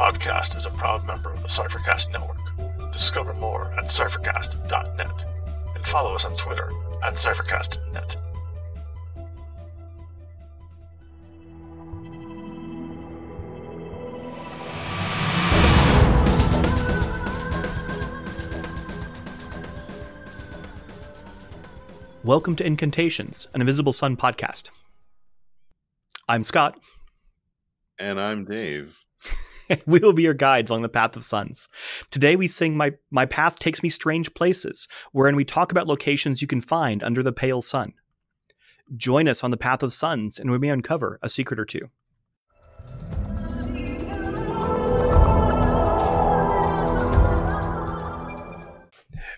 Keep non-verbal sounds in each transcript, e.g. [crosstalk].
podcast is a proud member of the Cyphercast Network. Discover more at cyphercast.net and follow us on Twitter at cyphercastnet. Welcome to Incantations, an Invisible Sun podcast. I'm Scott. And I'm Dave. [laughs] we will be your guides along the path of suns. Today we sing My My Path Takes Me Strange Places, wherein we talk about locations you can find under the pale sun. Join us on the path of suns, and we may uncover a secret or two.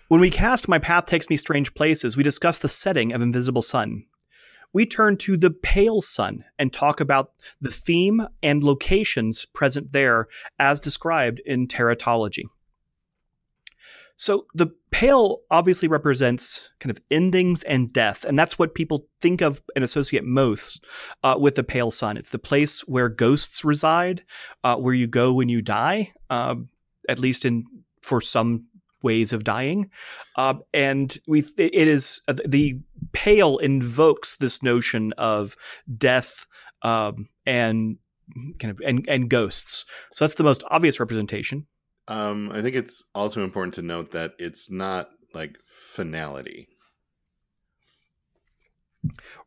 When we cast My Path Takes Me Strange Places, we discuss the setting of Invisible Sun. We turn to the Pale Sun and talk about the theme and locations present there as described in teratology. So the pale obviously represents kind of endings and death, and that's what people think of and associate most uh, with the pale sun. It's the place where ghosts reside, uh, where you go when you die, uh, at least in for some ways of dying. Uh, and we it is uh, the pale invokes this notion of death um, and kind of and, and ghosts. So that's the most obvious representation. Um, I think it's also important to note that it's not like finality.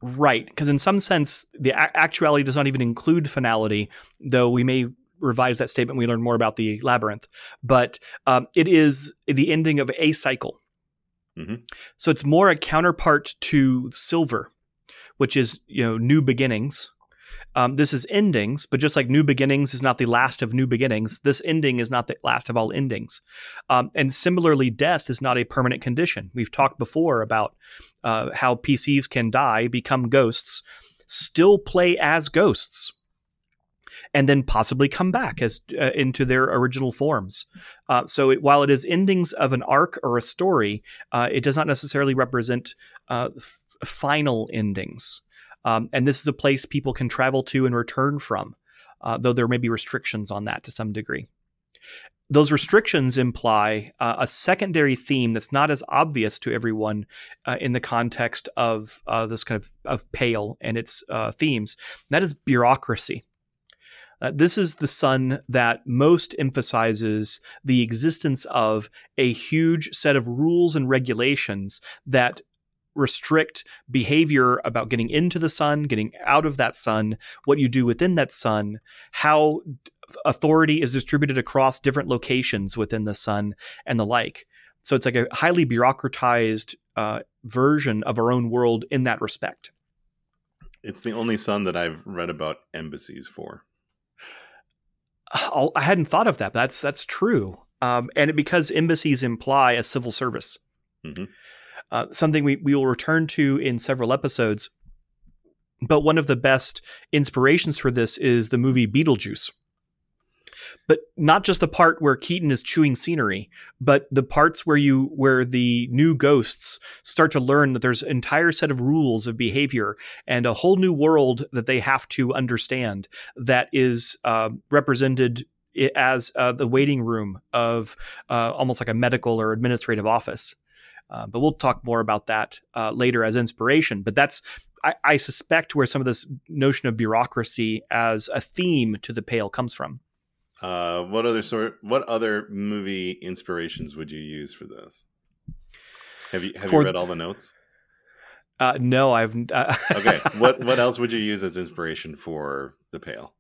Right, because in some sense, the a- actuality does not even include finality, though we may revise that statement. We learn more about the labyrinth, but um, it is the ending of a cycle. Mm-hmm. So it's more a counterpart to silver, which is you know new beginnings. Um, this is endings, but just like new beginnings is not the last of new beginnings, this ending is not the last of all endings. Um, and similarly, death is not a permanent condition. We've talked before about uh, how PCs can die, become ghosts, still play as ghosts and then possibly come back as uh, into their original forms. Uh, so it, while it is endings of an arc or a story, uh, it does not necessarily represent uh, f- final endings. Um, and this is a place people can travel to and return from, uh, though there may be restrictions on that to some degree. Those restrictions imply uh, a secondary theme that's not as obvious to everyone in the context of this kind of, of Pale and its themes. That is bureaucracy. Uh, this is the sun that most emphasizes the existence of a huge set of rules and regulations that restrict behavior about getting into the sun, getting out of that sun, what you do within that sun, how authority is distributed across different locations within the sun, and the like. So it's like a highly bureaucratized uh, version of our own world in that respect. It's the only sun that I've read about embassies for. I hadn't thought of that. That's that's true, um, and it, because embassies imply a civil service, mm-hmm. uh, something we we will return to in several episodes. But one of the best inspirations for this is the movie Beetlejuice but not just the part where Keaton is chewing scenery, but the parts where you where the new ghosts start to learn that there's an entire set of rules of behavior and a whole new world that they have to understand that is uh, represented as uh, the waiting room of uh, almost like a medical or administrative office. Uh, but we'll talk more about that uh, later as inspiration. But that's I, I, suspect where some of this notion of bureaucracy as a theme to the Pale comes from. Uh, what other sort? What other movie inspirations would you use for this? Have you have for, you read all the notes? Uh, no, I've. Uh, okay, [laughs] what what else would you use as inspiration for the Pale?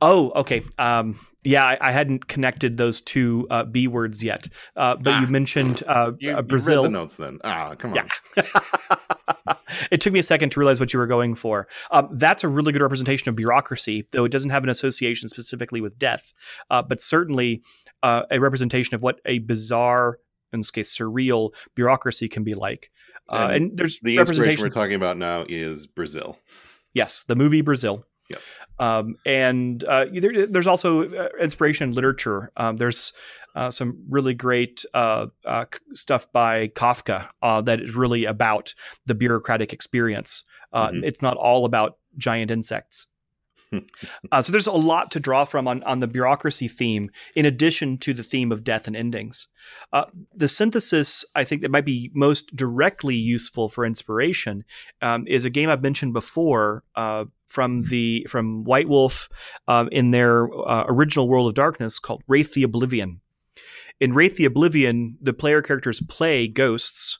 Oh, okay. Um, yeah, I, I, hadn't connected those two uh, B words yet. Uh, but ah, you mentioned uh, you, uh, Brazil. You the notes then. Ah, come on. Yeah. [laughs] [laughs] [laughs] it took me a second to realize what you were going for. Um, that's a really good representation of bureaucracy, though it doesn't have an association specifically with death, uh, but certainly uh, a representation of what a bizarre, in this case, surreal bureaucracy can be like. and, and there's the inspiration we're talking about now is Brazil. Yes, the movie Brazil. Yes. Um, and uh, there, there's also uh, inspiration in literature. Um, there's uh, some really great uh, uh stuff by Kafka uh, that is really about the bureaucratic experience. Mm-hmm. It's not all about giant insects. [laughs] uh, so there's a lot to draw from on, on the bureaucracy theme, in addition to the theme of death and endings. Uh, the synthesis, I think, that might be most directly useful for inspiration um, is a game I've mentioned before uh, from the from White Wolf um, in their uh, original World of Darkness called Wraith the Oblivion. In Wraith the Oblivion, the player characters play ghosts.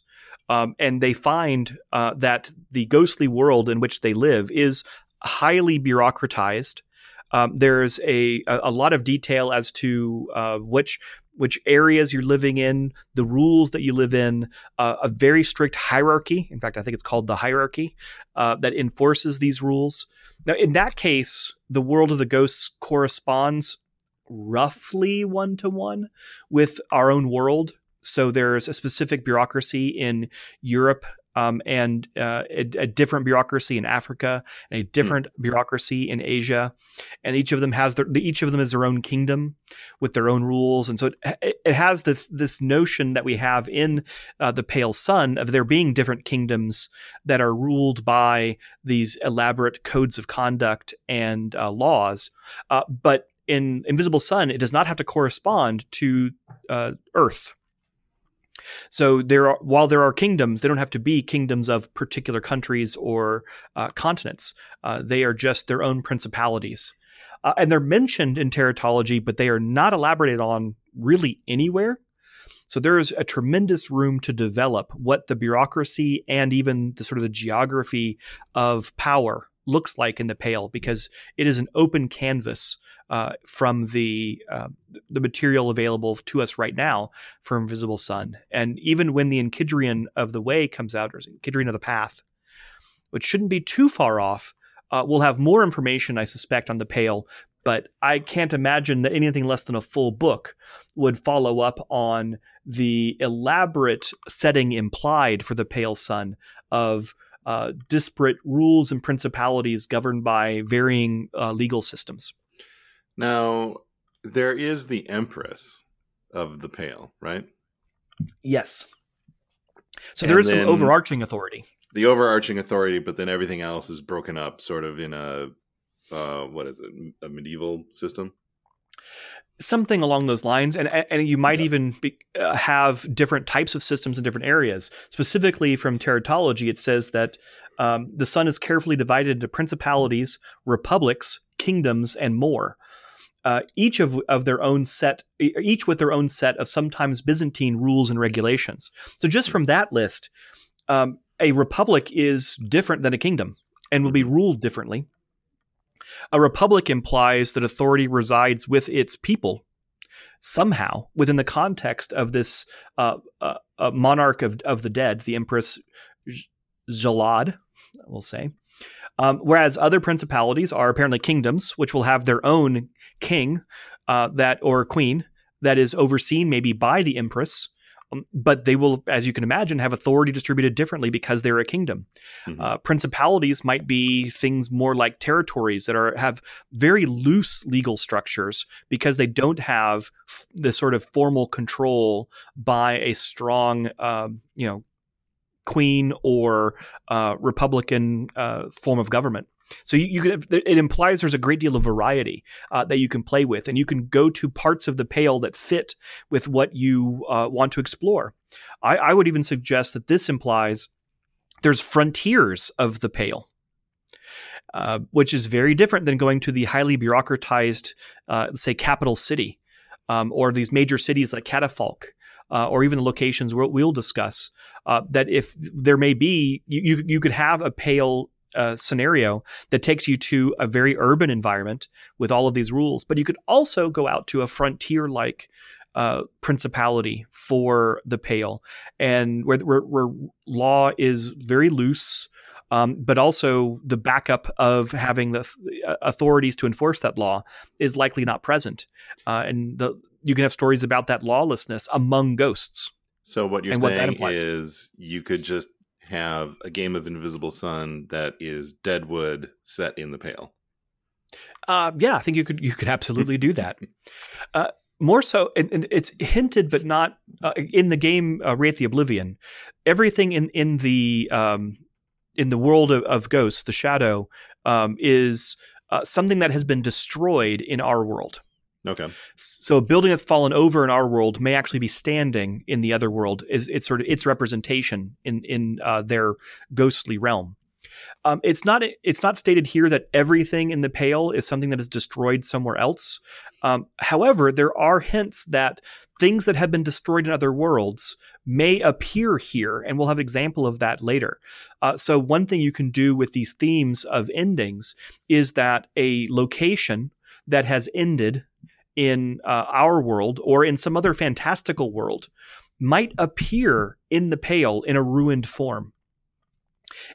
Um, and they find uh, that the ghostly world in which they live is highly bureaucratized. Um, there's a, a lot of detail as to uh, which which areas you're living in, the rules that you live in, uh, a very strict hierarchy. In fact, I think it's called the hierarchy uh, that enforces these rules. Now, in that case, the world of the ghosts corresponds roughly one to one with our own world. So there's a specific bureaucracy in Europe um, and uh, a, a, different bureaucracy in Africa, and a hmm. different mm. bureaucracy in Asia, and each of them has their each of them is their own kingdom with their own rules, and so it, it has this this notion that we have in uh, the Pale Sun of there being different kingdoms that are ruled by these elaborate codes of conduct and uh, laws, uh, but in Invisible Sun, it does not have to correspond to uh, Earth so there are while there are kingdoms, they don't have to be kingdoms of particular countries or uh, continents. Uh, they are just their own principalities. Uh, and they're mentioned in teratology, but they are not elaborated on really anywhere. So there is a tremendous room to develop what the bureaucracy and even the sort of the geography of power looks like in the Pale because it is an open canvas uh, from the uh, the material available to us right now for Invisible Sun. And even when the Enchiridion of the Way comes out, or Enchiridion of the Path, which shouldn't be too far off, uh, we'll have more information, I suspect, on the Pale. But I can't imagine that anything less than a full book would follow up on the elaborate setting implied for the Pale Sun of uh, disparate rules and principalities governed by varying uh, legal systems. Now, there is the Empress of the Pale, right? Yes. So and there is some overarching authority. The overarching authority, but then everything else is broken up, sort of in a uh, what is it, a medieval system? Something along those lines. And and you might even be, uh, have different types of systems in different areas. Specifically from teratology it says that um, the sun is carefully divided into principalities republics kingdoms and more. Uh, each of, of their own set each with their own set of sometimes byzantine rules and regulations. So just from that list um, a republic is different than a kingdom and will be ruled differently a republic implies that authority resides with its people somehow within the context of this uh, uh, uh, monarch of, of the dead, the Empress Jalad, we'll say. Um, whereas other principalities are apparently kingdoms, which will have their own king uh, that or queen that is overseen maybe by the empress, um, but they will, as you can imagine, have authority distributed differently because they're a kingdom. Mm-hmm. Uh, principalities might be things more like territories that are have very loose legal structures because they don't have f- the sort of formal control by a strong, um, you know, queen or uh, republican uh, form of government. So you, you it implies there's a great deal of variety uh, that you can play with, and you can go to parts of the pale that fit with what you uh, want to explore. I, I, would even suggest that this implies there's frontiers of the pale. Uh, which is very different than going to the highly bureaucratized, uh, say, capital city, um, or these major cities like Catafalque, uh, or even the locations we'll, we'll discuss. Uh, that if there may be, you, you could have a pale uh, scenario that takes you to a very urban environment with all of these rules, but you could also go out to a frontier like uh, principality for the Pale, and where, where, where law is very loose. Um, but also the backup of having the uh, authorities to enforce that law is likely not present, uh, and the, you can have stories about that lawlessness among ghosts. So what you're saying what is you could just have a game of Invisible Sun that is Deadwood set in the Pale. Uh, yeah, I think you could you could absolutely do that. Uh, more so, and, and, it's hinted, but not uh, in the game uh, Wraith the Oblivion. Everything in in the um, in the world of, of ghosts, the shadow, um, is uh, something that has been destroyed in our world. Okay. So a building that's fallen over in our world may actually be standing in the other world. Is it's sort of its representation in in uh, their ghostly realm. Um, it's not it's not stated here that everything in the pale is something that is destroyed somewhere else. Um, however, there are hints that things that have been destroyed in other worlds may appear here, and we'll have an example of that later. Uh, so, one thing you can do with these themes of endings is that a location that has ended in uh, our world or in some other fantastical world might appear in the pale in a ruined form.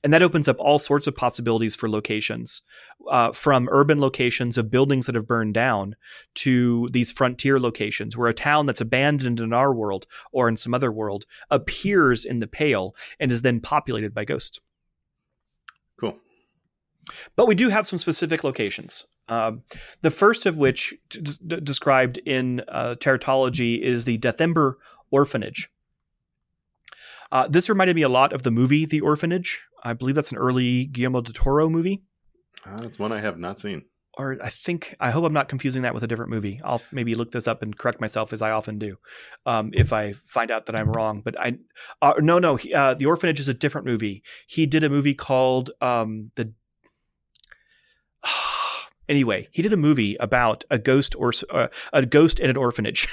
And that opens up all sorts of possibilities for locations, uh, from urban locations of buildings that have burned down to these frontier locations where a town that's abandoned in our world or in some other world appears in the pale and is then populated by ghosts. But we do have some specific locations. Uh, the first of which, d- d- described in uh, teratology, is the Deathember Orphanage. Uh, this reminded me a lot of the movie The Orphanage. I believe that's an early Guillermo del Toro movie. Uh, it's one I have not seen. Or I think I hope I'm not confusing that with a different movie. I'll maybe look this up and correct myself as I often do, um, if I find out that I'm wrong. But I, uh, no, no, he, uh, the Orphanage is a different movie. He did a movie called um, the anyway, he did a movie about a ghost or uh, a ghost in an orphanage,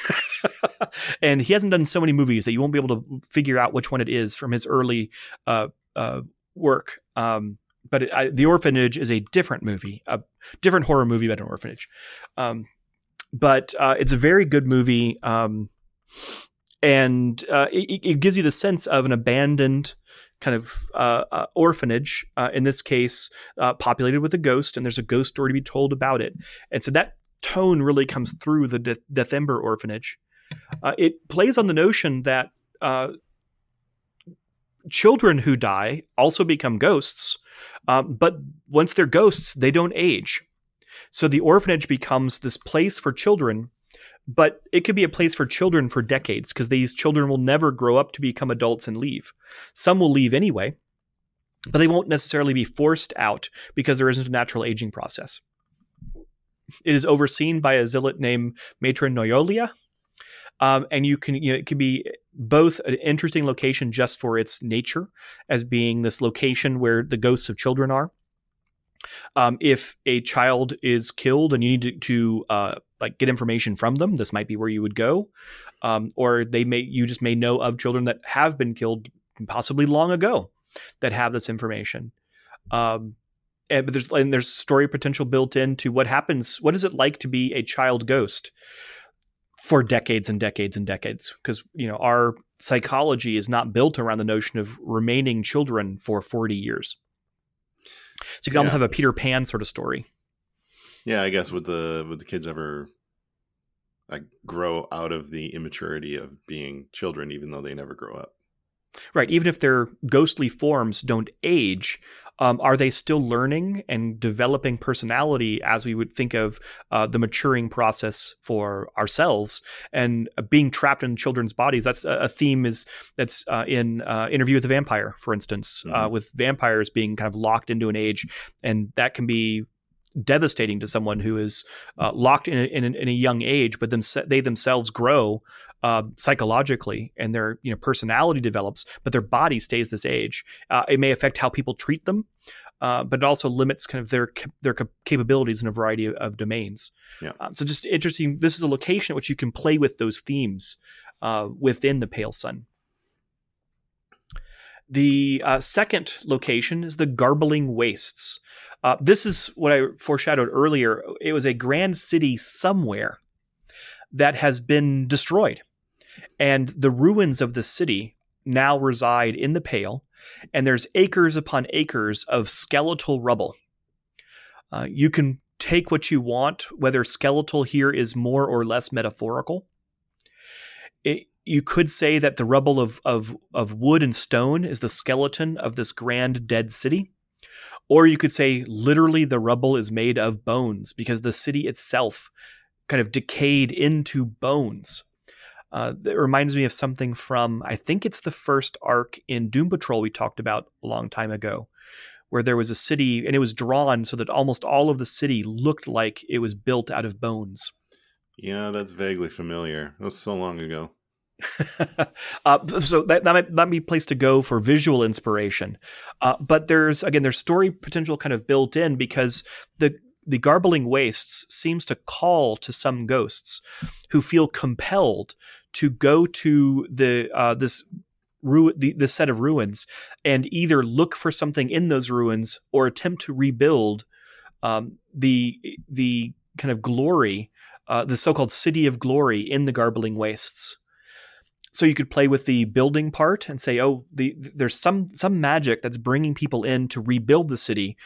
[laughs] and he hasn't done so many movies that you won't be able to figure out which one it is from his early uh, uh, work. Um, but it, I, the orphanage is a different movie, a different horror movie about an orphanage. Um, but uh, it's a very good movie, um, and uh, it, it gives you the sense of an abandoned kind of uh, uh, orphanage, uh, in this case, uh, populated with a ghost, and there's a ghost story to be told about it. And so that tone really comes through the De- Deathember orphanage. Uh, it plays on the notion that children who die also become ghosts, um, but once they're ghosts, they don't age. So the orphanage becomes this place for children but it could be a place for children for decades because these children will never grow up to become adults and leave. Some will leave anyway, but they won't necessarily be forced out because there isn't a natural aging process. It is overseen by a zealot named Matron Noyolia. Um, and you can, you know, it could be both an interesting location just for its nature, as being this location where the ghosts of children are, um, if a child is killed and you need to, to uh, like get information from them, this might be where you would go. Um, or they may you just may know of children that have been killed possibly long ago that have this information. Um, and but there's and there's story potential built into what happens. What is it like to be a child ghost for decades and decades and decades? Because you know our psychology is not built around the notion of remaining children for 40 years. So you can yeah. almost have a Peter Pan sort of story. Yeah, I guess would the would the kids ever like grow out of the immaturity of being children, even though they never grow up? Right. Even if their ghostly forms don't age, um, are they still learning and developing personality as we would think of uh, the maturing process for ourselves and uh, being trapped in children's bodies? That's a theme is that's uh, in uh, Interview with the Vampire, for instance, uh, mm-hmm. with vampires being kind of locked into an age, and that can be devastating to someone who is uh, locked in a, in, a, in a, young age, but them, they themselves grow uh, psychologically and their you know personality develops, but their body stays this age. Uh, it may affect how people treat them, uh, but it also limits kind of their their capabilities in a variety of, of domains. Yeah. Um, so just interesting. This is a location at which you can play with those themes uh, within the Pale Sun. The uh, second location is the Garbling Wastes. Uh, this is what I foreshadowed earlier. It was a grand city somewhere that has been destroyed. And the ruins of the city now reside in the Pale, and there's acres upon acres of skeletal rubble. Uh, you can take what you want, whether skeletal here is more or less metaphorical. It, you could say that the rubble of, of, of wood and stone is the skeleton of this grand dead city. Or you could say literally the rubble is made of bones because the city itself kind of decayed into bones. Uh, it reminds me of something from, I think it's the first arc in Doom Patrol we talked about a long time ago, where there was a city and it was drawn so that almost all of the city looked like it was built out of bones. Yeah, that's vaguely familiar. It was so long ago. [laughs] uh, so that, that might, that be a place to go for visual inspiration. Uh, but there's again there's story potential kind of built in because the the garbling wastes seems to call to some ghosts who feel compelled to go to the uh, this ru- the, the set of ruins and either look for something in those ruins or attempt to rebuild um, the the kind of glory, uh, the so-called city of glory in the garbling wastes. So you could play with the building part and say, oh, the, there's some some magic that's bringing people in to rebuild the city.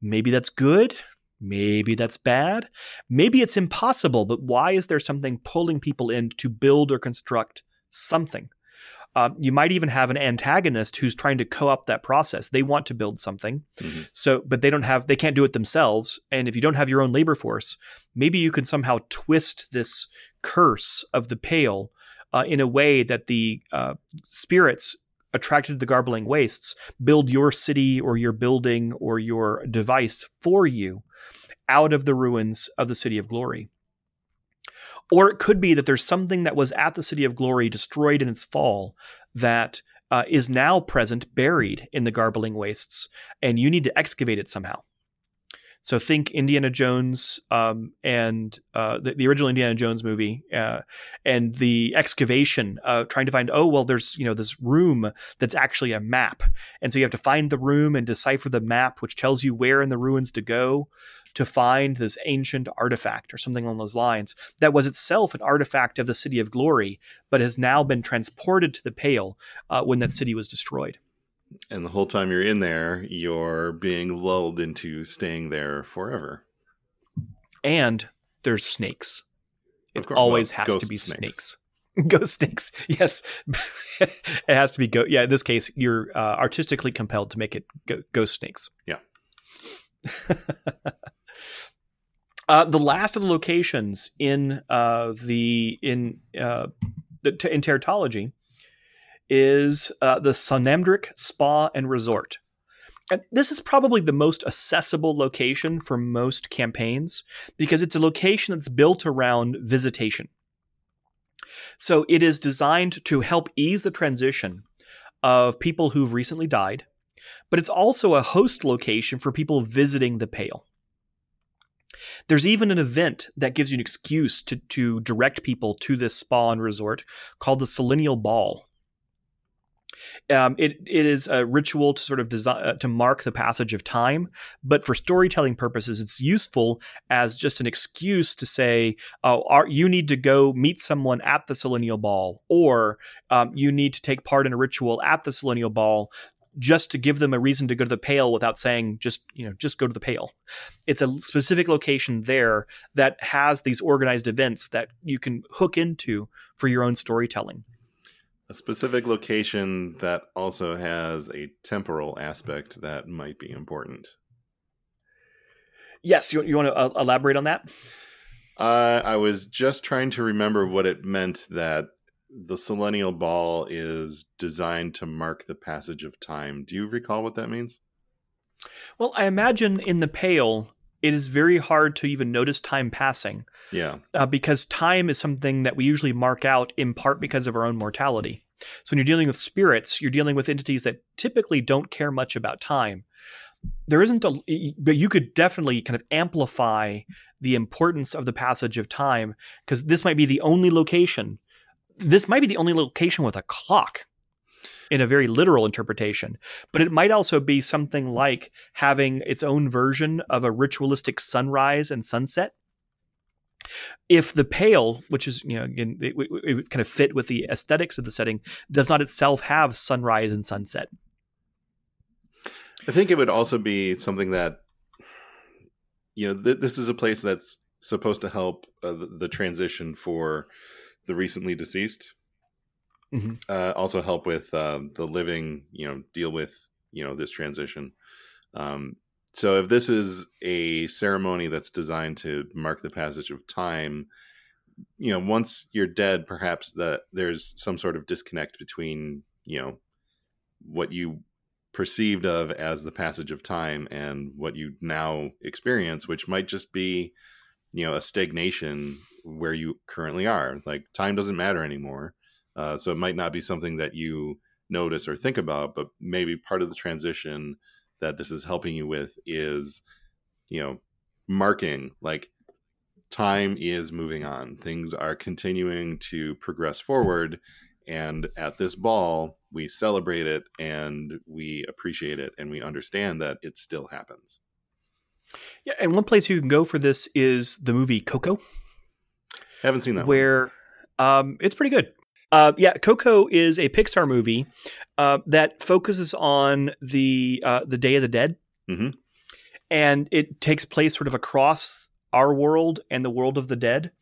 Maybe that's good. Maybe that's bad. Maybe it's impossible, but why is there something pulling people in to build or construct something? Uh, you might even have an antagonist who's trying to co-opt that process. They want to build something, mm-hmm. so but they don't have they can't do it themselves. And if you don't have your own labor force, maybe you can somehow twist this curse of the pale uh, in a way that the uh, spirits attracted to the garbling wastes build your city or your building or your device for you out of the ruins of the city of glory. Or it could be that there's something that was at the city of glory destroyed in its fall that uh, is now present buried in the garbling wastes, and you need to excavate it somehow. So think Indiana Jones um, and uh, the, the, original Indiana Jones movie, uh, and the excavation, uh, trying to find oh well, there's you know this room that's actually a map, and so you have to find the room and decipher the map, which tells you where in the ruins to go to find this ancient artifact or something along those lines that was itself an artifact of the city of glory, but has now been transported to the Pale uh, when that city was destroyed. And the whole time you're in there, you're being lulled into staying there forever. And there's snakes. It always well, has to be snakes. snakes. [laughs] ghost snakes. [laughs] Yes, it has to be go. Yeah, in this case, you're uh, artistically compelled to make it go- ghost snakes. Yeah. [laughs] uh, the last of the locations in uh, the in uh, the in teratology is uh, the Sonamdric Spa and Resort. And this is probably the most accessible location for most campaigns because it's a location that's built around visitation. So it is designed to help ease the transition of people who've recently died, but it's also a host location for people visiting the Pale. There's even an event that gives you an excuse to, to direct people to this spa and resort called the Selenial Ball. Um, it it is a ritual to sort of design uh, to mark the passage of time, but for storytelling purposes, it's useful as just an excuse to say, "Oh, are, you need to go meet someone at the Selenial Ball," or um, "You need to take part in a ritual at the Selenial Ball." just to give them a reason to go to the pale without saying just you know just go to the pale it's a specific location there that has these organized events that you can hook into for your own storytelling a specific location that also has a temporal aspect that might be important. Yes, you, you want to uh, elaborate on that? Uh, I was just trying to remember what it meant that the Selenial Ball is designed to mark the passage of time. Do you recall what that means? Well, I imagine in the Pale, it is very hard to even notice time passing. Yeah. Uh, because time is something that we usually mark out in part because of our own mortality. So when you're dealing with spirits, you're dealing with entities that typically don't care much about time. There isn't a, but you could definitely kind of amplify the importance of the passage of time because this might be the only location. This might be the only location with a clock in a very literal interpretation, but it might also be something like having its own version of a ritualistic sunrise and sunset. If the pale, which is you know again it, it, it kind of fit with the aesthetics of the setting, does not itself have sunrise and sunset. I think it would also be something that you know th- this is a place that's supposed to help uh, the, the transition for the recently deceased mm-hmm. uh, also help with uh, the living, you know, deal with you know this transition. Um, so if this is a ceremony that's designed to mark the passage of time, you know, once you're dead, perhaps that there's some sort of disconnect between you know what you perceived of as the passage of time and what you now experience which might just be you know a stagnation where you currently are like time doesn't matter anymore uh, so it might not be something that you notice or think about but maybe part of the transition that this is helping you with is you know marking like time is moving on things are continuing to progress forward and at this ball, we celebrate it and we appreciate it and we understand that it still happens. Yeah, and one place you can go for this is the movie Coco. Haven't seen that. Where um, it's pretty good. Uh, yeah, Coco is a Pixar movie uh, that focuses on the uh, the Day of the Dead, mm-hmm. and it takes place sort of across our world and the world of the dead.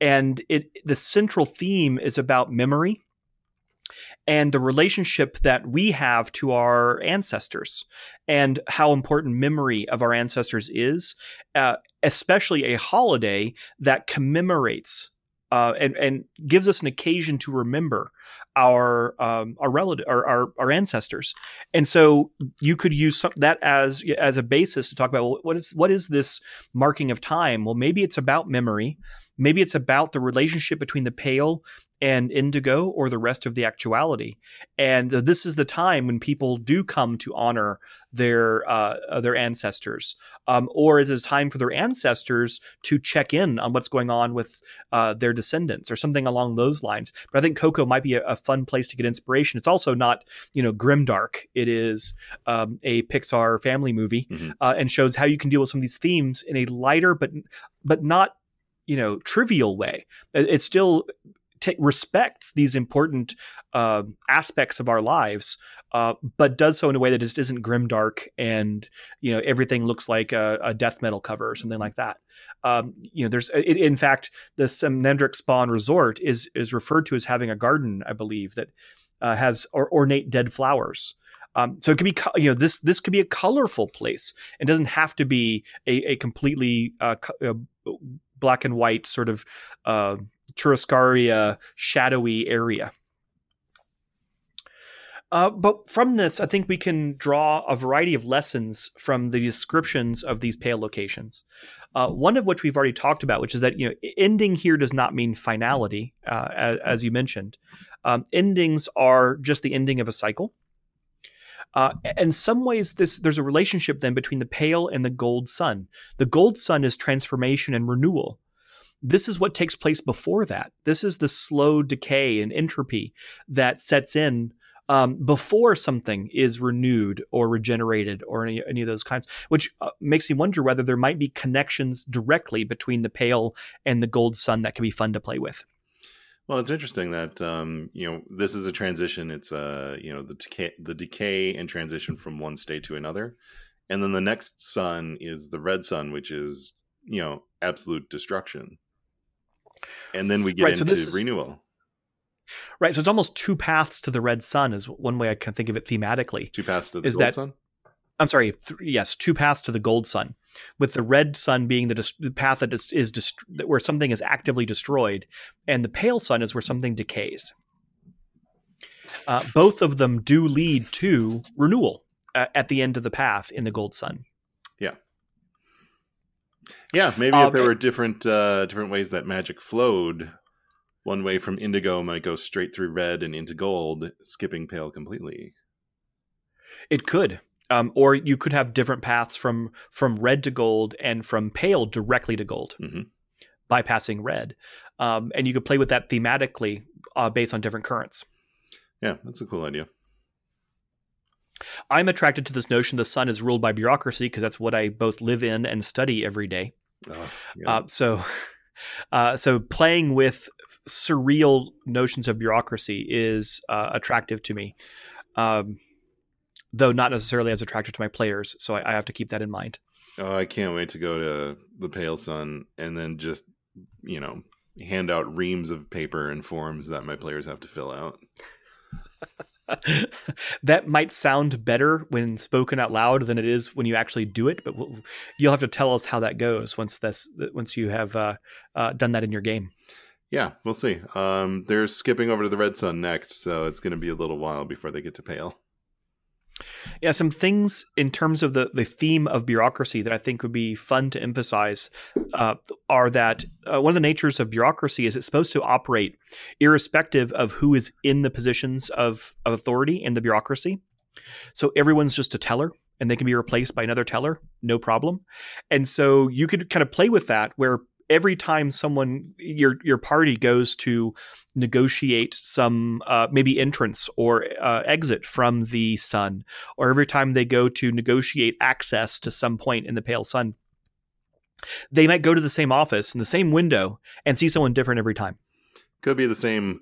And it the central theme is about memory and the relationship that we have to our ancestors and how important memory of our ancestors is, uh, especially a holiday that commemorates uh, and, and gives us an occasion to remember our um, our relative our, our, our ancestors, and so you could use some, that as as a basis to talk about well, what is what is this marking of time? Well, maybe it's about memory, maybe it's about the relationship between the pale and indigo or the rest of the actuality. And this is the time when people do come to honor their uh, their ancestors, um, or it is time for their ancestors to check in on what's going on with uh, their descendants, or something along those lines. But I think Coco might be a, a, fun place to get inspiration. It's also not you know grimdark. It is um, a Pixar family movie, mm-hmm. uh, and shows how you can deal with some of these themes in a lighter but but not you know trivial way. It still t- respects these important uh, aspects of our lives, uh, but does so in a way that just isn't grimdark and you know everything looks like a, a death metal cover or something like that. Um, you know, there's it, in fact the Semnendrick Spawn Resort is is referred to as having a garden, I believe, that uh, has or, ornate dead flowers. Um, so it could be, you know, this this could be a colorful place. It doesn't have to be a, a completely uh, uh black and white sort of uh, chiaroscuro shadowy area. Uh, but from this, I think we can draw a variety of lessons from the descriptions of these pale locations. Uh, one of which we've already talked about, which is that you know ending here does not mean finality, uh, as, as, you mentioned. Um, endings are just the ending of a cycle. Uh, in some ways, this there's a relationship then between the pale and the gold sun. The gold sun is transformation and renewal, this is what takes place before that. This is the slow decay and entropy that sets in um, before something is renewed or regenerated or any, any of those kinds, which uh, makes me wonder whether there might be connections directly between the pale and the gold sun that can be fun to play with. Well, it's interesting that um, you know this is a transition. It's uh, you know the decay, the decay and transition from one state to another, and then the next sun is the red sun, which is you know absolute destruction and then we get right, into so renewal. Right, so it's almost two paths to the red sun is one way I can think of it thematically. Two paths to the is gold that, sun. I'm sorry, th- yes, two paths to the gold sun, with the red sun being the, dis- the path that is, is dist- where something is actively destroyed, and the pale sun is where something decays. Uh, both of them do lead to renewal uh, at the end of the path in the gold sun. Yeah, Yeah, maybe um, if there were different uh, different ways that magic flowed, one way from indigo might go straight through red and into gold, skipping pale completely. It could. Um, or you could have different paths from from red to gold and from pale directly to gold, mm-hmm. bypassing red. Um, and you could play with that thematically uh, based on different currents. Yeah, that's a cool idea. I'm attracted to this notion the sun is ruled by bureaucracy because that's what I both live in and study every day. Oh, yeah. uh, so, [laughs] uh, so playing with surreal notions of bureaucracy is uh, attractive to me, um, though not necessarily as attractive to my players. So I, I, have to keep that in mind. Oh, I can't wait to go to the Pale Sun and then just you know hand out reams of paper and forms that my players have to fill out. [laughs] that might sound better when spoken out loud than it is when you actually do it. But we'll, you'll have to tell us how that goes once that's once you have uh, uh, done that in your game. Yeah, we'll see. Um, they're skipping over to the Red Sun next, so it's going to be a little while before they get to Pale. Yeah, some things in terms of the, the theme of bureaucracy that I think would be fun to emphasize uh, are that uh, one of the natures of bureaucracy is it's supposed to operate irrespective of who is in the positions of, of authority in the bureaucracy. So everyone's just a teller and they can be replaced by another teller, no problem. And so you could kind of play with that where every time someone your your party goes to negotiate some uh, maybe entrance or uh, exit from the sun, or every time they go to negotiate access to some point in the pale sun, they might go to the same office in the same window and see someone different every time. Could be the same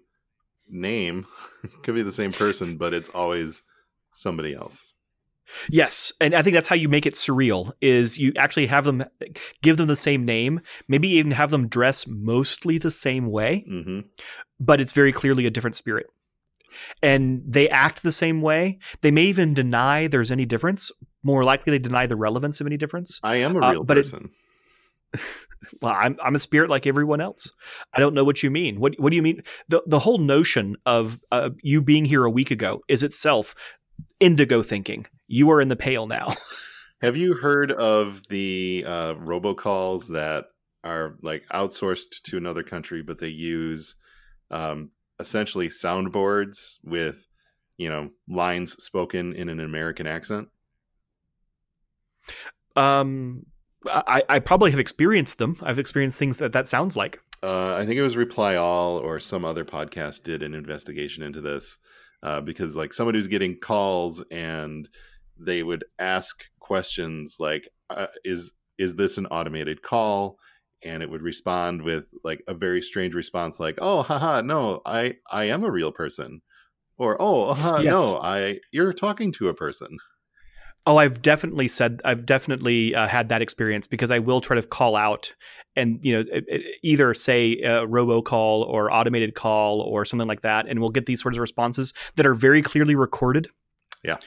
name, [laughs] could be the same person, but it's always somebody else. Yes, and I think that's how you make it surreal. Is you actually have them give them the same name, maybe even have them dress mostly the same way, hmm but it's very clearly a different spirit. And they act the same way. They may even deny there's any difference. More likely, they deny the relevance of any difference. I am a Uh, real it- person. [laughs] Well, I'm I'm a spirit like everyone else. I don't know what you mean. What what do you mean? The the whole notion of uh, you being here a week ago is itself indigo thinking. You are in the pale now. [laughs] Have you heard of the uh, robocalls that are like outsourced to another country, but they use um, essentially soundboards with, you know, lines spoken in an American accent? um, I, I probably have experienced them. I've experienced things that that sounds like. Uh, I think it was Reply All or some other podcast did an investigation into this uh, because, like, someone who's getting calls and they would ask questions like, uh, "Is is this an automated call?" And it would respond with like a very strange response, like, "Oh, haha, no, I I am a real person," or "Oh, haha, Yes. no, I you're talking to a person." Oh, I've definitely said I've definitely uh, had that experience because I will try to call out and you know it, it, either say a robocall or automated call or something like that, and we'll get these sorts of responses that are very clearly recorded. Yeah.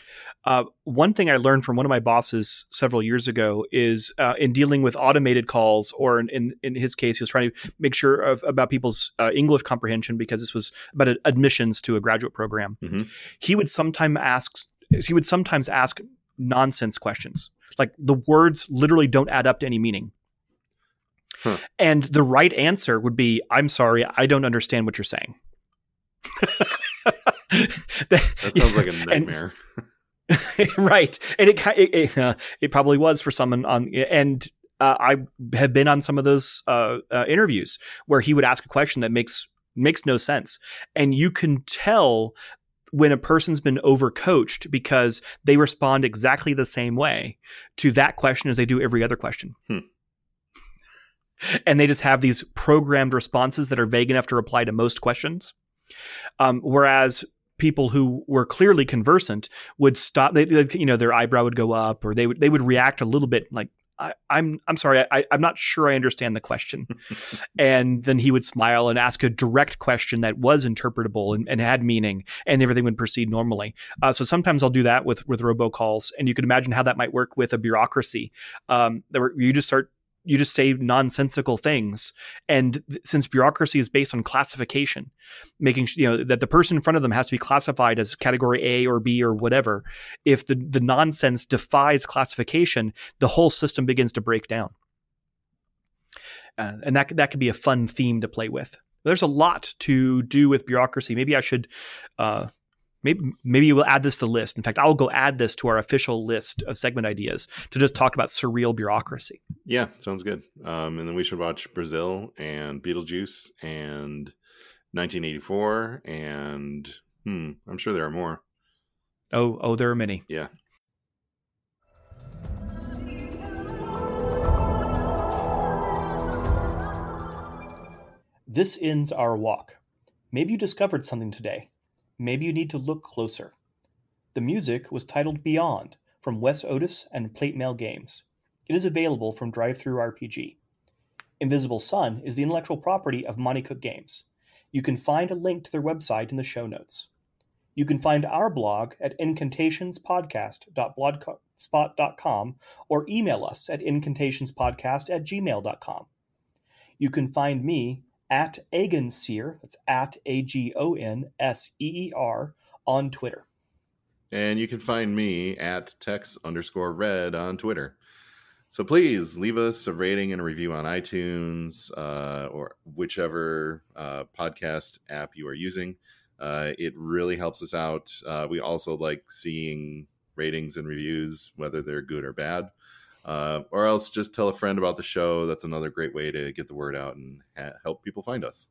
Uh, one thing I learned from one of my bosses several years ago is uh, in dealing with automated calls, or in, in, in his case, he was trying to make sure of, about people's uh, English comprehension because this was about admissions to a graduate program. Mhm. He would sometimes ask. He would sometimes ask nonsense questions. Like the words literally don't add up to any meaning. Huh. And the right answer would be, I'm sorry, I don't understand what you're saying. [laughs] [laughs] That sounds like a [laughs] And- nightmare. [laughs] right. And it, it, it, uh, it probably was for someone on, and uh, I have been on some of those uh, uh, interviews where he would ask a question that makes makes no sense, and you can tell when a person's been overcoached because they respond exactly the same way to that question as they do every other question. Hmm. [laughs] And they just have these programmed responses that are vague enough to reply to most questions. Um, whereas people who were clearly conversant would stop they, they- you know their eyebrow would go up or they would they would react a little bit like I, I'm I'm sorry I, I'm not sure I understand the question, [laughs] and then he would smile and ask a direct question that was interpretable and, and had meaning, and everything would proceed normally. Uh, so sometimes I'll do that with with robocalls, and you can imagine how that might work with a bureaucracy. Um, that where you just start you just say nonsensical things, and th- since bureaucracy is based on classification, making you know that the person in front of them has to be classified as category A or B or whatever. If the the nonsense defies classification, the whole system begins to break down. Uh, and that that could be a fun theme to play with. There's a lot to do with bureaucracy. Maybe I should, uh, maybe maybe we'll add this to the list. In fact, I will go add this to our official list of segment ideas to just talk about surreal bureaucracy. Yeah, sounds good. Um, and then we should watch Brazil and Beetlejuice and 1984 and hmm, I'm sure there are more. Oh, oh, there are many. Yeah. This ends our walk. Maybe you discovered something today. Maybe you need to look closer. The music was titled Beyond from Wes Otis and Plate Mail Games. It is available from Drive-Thru RPG. Invisible Sun is the intellectual property of Monte Cook Games. You can find a link to their website in the show notes. You can find our blog at incantationspodcast.blogspot.com or email us at incantationspodcast at gmail.com. You can find me at Agonseer, that's at A G O N S E E R, on Twitter. And you can find me at tex underscore red on Twitter. So please leave us a rating and a review on iTunes uh, or whichever uh, podcast app you are using. Uh, it really helps us out. Uh, we also like seeing ratings and reviews, whether they're good or bad. Uh, or else just tell a friend about the show. That's another great way to get the word out and ha- help people find us.